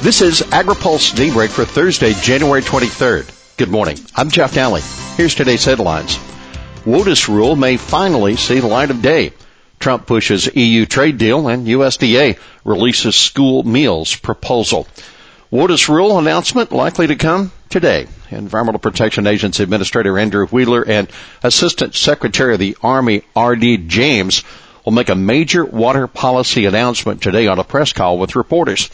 This is AgriPulse Daybreak for Thursday, January 23rd. Good morning. I'm Jeff Nalley. Here's today's headlines. WOTUS rule may finally see the light of day. Trump pushes EU trade deal and USDA releases school meals proposal. WOTUS rule announcement likely to come today. Environmental Protection Agency Administrator Andrew Wheeler and Assistant Secretary of the Army R.D. James will make a major water policy announcement today on a press call with reporters.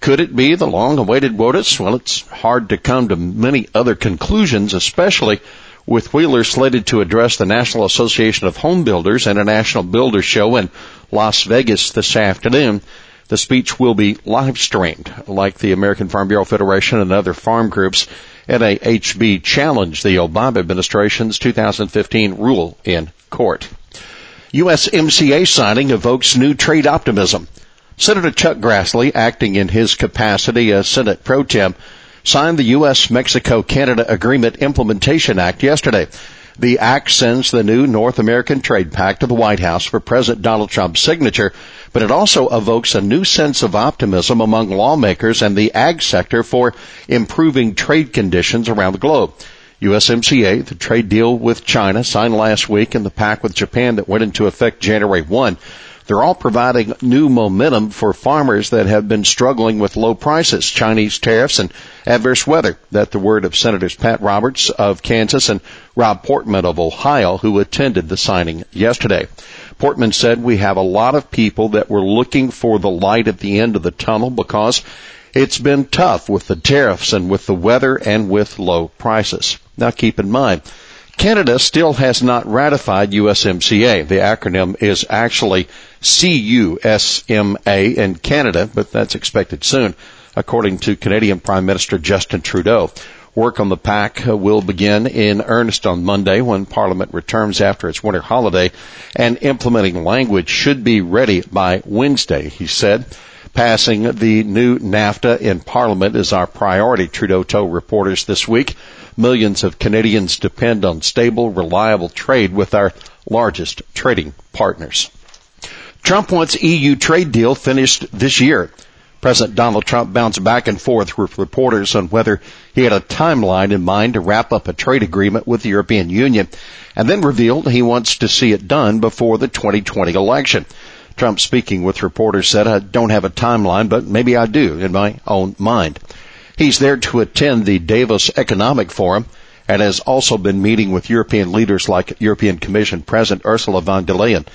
Could it be the long-awaited WOTUS? Well, it's hard to come to many other conclusions, especially with Wheeler slated to address the National Association of Home Builders and a National Builder Show in Las Vegas this afternoon. The speech will be live streamed, like the American Farm Bureau Federation and other farm groups. NAHB challenged the Obama administration's 2015 rule in court. USMCA signing evokes new trade optimism. Senator Chuck Grassley, acting in his capacity as Senate pro tem, signed the U.S.-Mexico-Canada Agreement Implementation Act yesterday. The act sends the new North American Trade Pact to the White House for President Donald Trump's signature, but it also evokes a new sense of optimism among lawmakers and the ag sector for improving trade conditions around the globe. USMCA, the trade deal with China signed last week and the pact with Japan that went into effect January 1 they're all providing new momentum for farmers that have been struggling with low prices, Chinese tariffs, and adverse weather. That the word of Senators Pat Roberts of Kansas and Rob Portman of Ohio, who attended the signing yesterday. Portman said we have a lot of people that were looking for the light at the end of the tunnel because it's been tough with the tariffs and with the weather and with low prices. Now keep in mind, Canada still has not ratified USMCA. The acronym is actually CUSMA in Canada, but that's expected soon, according to Canadian Prime Minister Justin Trudeau. Work on the pact will begin in earnest on Monday when Parliament returns after its winter holiday, and implementing language should be ready by Wednesday, he said. Passing the new NAFTA in Parliament is our priority, Trudeau told reporters this week. Millions of Canadians depend on stable, reliable trade with our largest trading partners. Trump wants EU trade deal finished this year. President Donald Trump bounced back and forth with reporters on whether he had a timeline in mind to wrap up a trade agreement with the European Union and then revealed he wants to see it done before the 2020 election. Trump speaking with reporters said, I don't have a timeline, but maybe I do in my own mind. He's there to attend the Davos Economic Forum and has also been meeting with European leaders like European Commission President Ursula von der Leyen.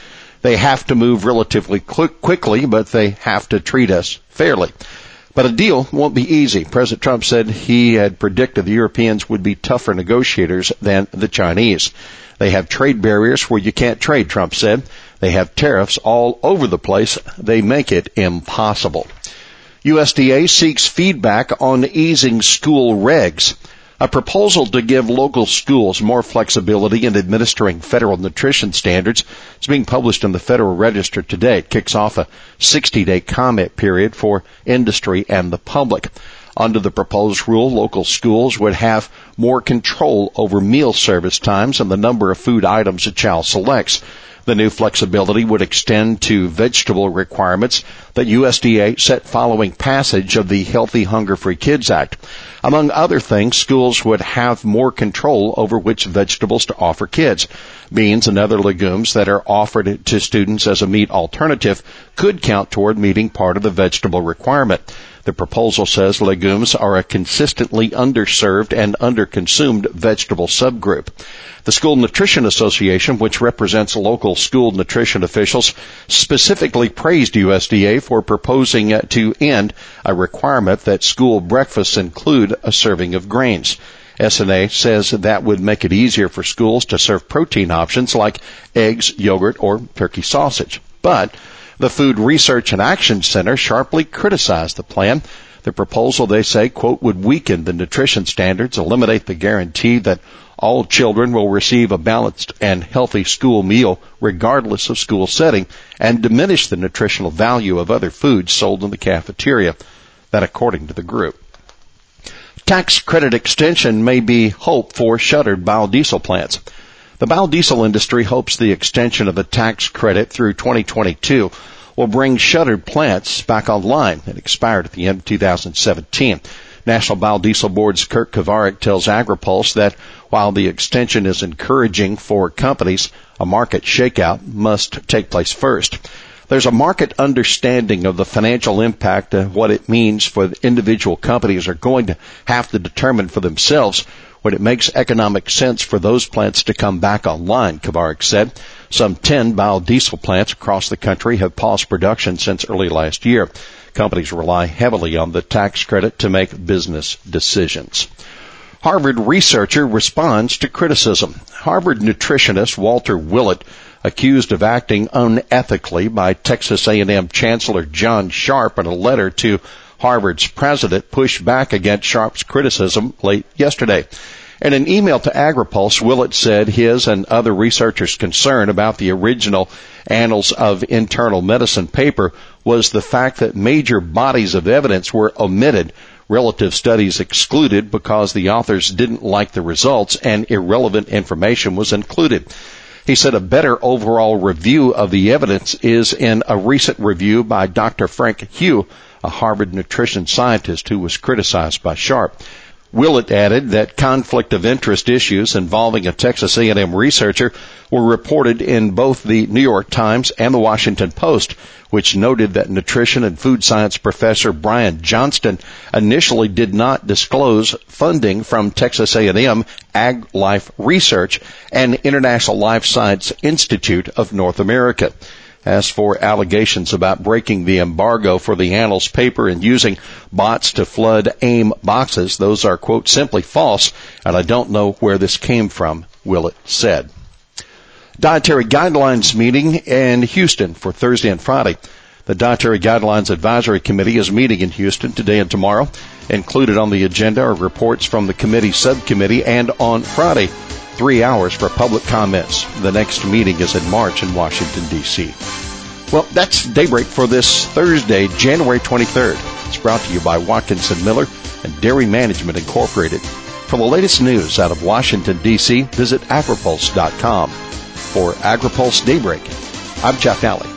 They have to move relatively quickly, but they have to treat us fairly. But a deal won't be easy. President Trump said he had predicted the Europeans would be tougher negotiators than the Chinese. They have trade barriers where you can't trade, Trump said. They have tariffs all over the place. They make it impossible. USDA seeks feedback on easing school regs. A proposal to give local schools more flexibility in administering federal nutrition standards is being published in the Federal Register today. It kicks off a 60 day comment period for industry and the public. Under the proposed rule, local schools would have more control over meal service times and the number of food items a child selects. The new flexibility would extend to vegetable requirements that USDA set following passage of the Healthy Hunger Free Kids Act. Among other things, schools would have more control over which vegetables to offer kids. Beans and other legumes that are offered to students as a meat alternative could count toward meeting part of the vegetable requirement. The proposal says legumes are a consistently underserved and underconsumed vegetable subgroup. The School Nutrition Association, which represents local school nutrition officials, specifically praised USDA for proposing to end a requirement that school breakfasts include a serving of grains. SNA says that would make it easier for schools to serve protein options like eggs, yogurt, or turkey sausage. But the Food Research and Action Center sharply criticized the plan. The proposal, they say, quote, would weaken the nutrition standards, eliminate the guarantee that all children will receive a balanced and healthy school meal regardless of school setting, and diminish the nutritional value of other foods sold in the cafeteria. That according to the group. Tax credit extension may be hope for shuttered biodiesel plants. The biodiesel industry hopes the extension of the tax credit through 2022 will bring shuttered plants back online. It expired at the end of 2017. National Biodiesel Board's Kirk Kovarik tells AgriPulse that while the extension is encouraging for companies, a market shakeout must take place first. There's a market understanding of the financial impact of what it means for individual companies are going to have to determine for themselves when it makes economic sense for those plants to come back online, Kovarik said. Some 10 biodiesel plants across the country have paused production since early last year. Companies rely heavily on the tax credit to make business decisions. Harvard researcher responds to criticism. Harvard nutritionist Walter Willett accused of acting unethically by Texas A&M Chancellor John Sharp in a letter to Harvard's president pushed back against Sharp's criticism late yesterday. In an email to AgriPulse, Willett said his and other researchers' concern about the original Annals of Internal Medicine paper was the fact that major bodies of evidence were omitted, relative studies excluded because the authors didn't like the results and irrelevant information was included. He said a better overall review of the evidence is in a recent review by Dr. Frank Hu a Harvard nutrition scientist who was criticized by Sharp. Willett added that conflict of interest issues involving a Texas A&M researcher were reported in both the New York Times and the Washington Post, which noted that nutrition and food science professor Brian Johnston initially did not disclose funding from Texas A&M Ag Life Research and International Life Science Institute of North America. As for allegations about breaking the embargo for the Annals paper and using bots to flood AIM boxes, those are, quote, simply false, and I don't know where this came from, Willett said. Dietary Guidelines meeting in Houston for Thursday and Friday. The Dietary Guidelines Advisory Committee is meeting in Houston today and tomorrow. Included on the agenda are reports from the committee subcommittee and on Friday, three hours for public comments. The next meeting is in March in Washington, D.C. Well, that's Daybreak for this Thursday, January 23rd. It's brought to you by Watkinson Miller and Dairy Management Incorporated. For the latest news out of Washington, D.C., visit agripulse.com. For AgriPulse Daybreak, I'm Jeff Nalley.